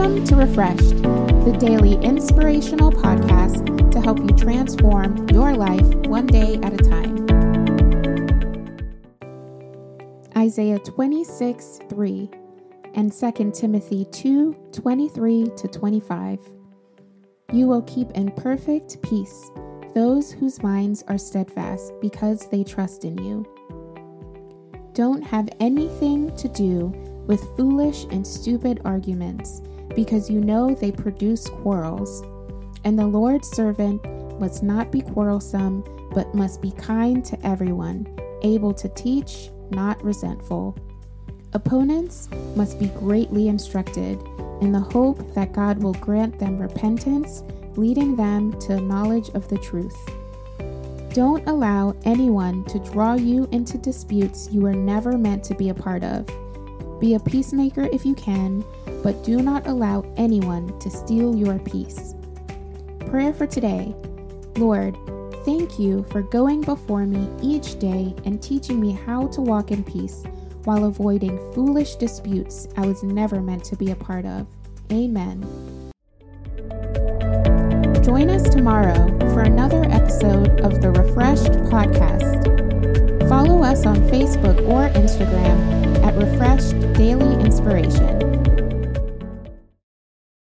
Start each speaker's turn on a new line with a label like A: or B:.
A: to Refreshed, the daily inspirational podcast to help you transform your life one day at a time. Isaiah 26 3 and 2 Timothy 2 23 to 25. You will keep in perfect peace those whose minds are steadfast because they trust in you. Don't have anything to do with foolish and stupid arguments because you know they produce quarrels. And the Lord's servant must not be quarrelsome, but must be kind to everyone, able to teach, not resentful. Opponents must be greatly instructed in the hope that God will grant them repentance, leading them to knowledge of the truth. Don't allow anyone to draw you into disputes you were never meant to be a part of. Be a peacemaker if you can, but do not allow anyone to steal your peace. Prayer for today Lord, thank you for going before me each day and teaching me how to walk in peace while avoiding foolish disputes I was never meant to be a part of. Amen. Join us tomorrow for another episode of the Refreshed Podcast. Follow us on Facebook or Instagram at Refreshed Daily Inspiration.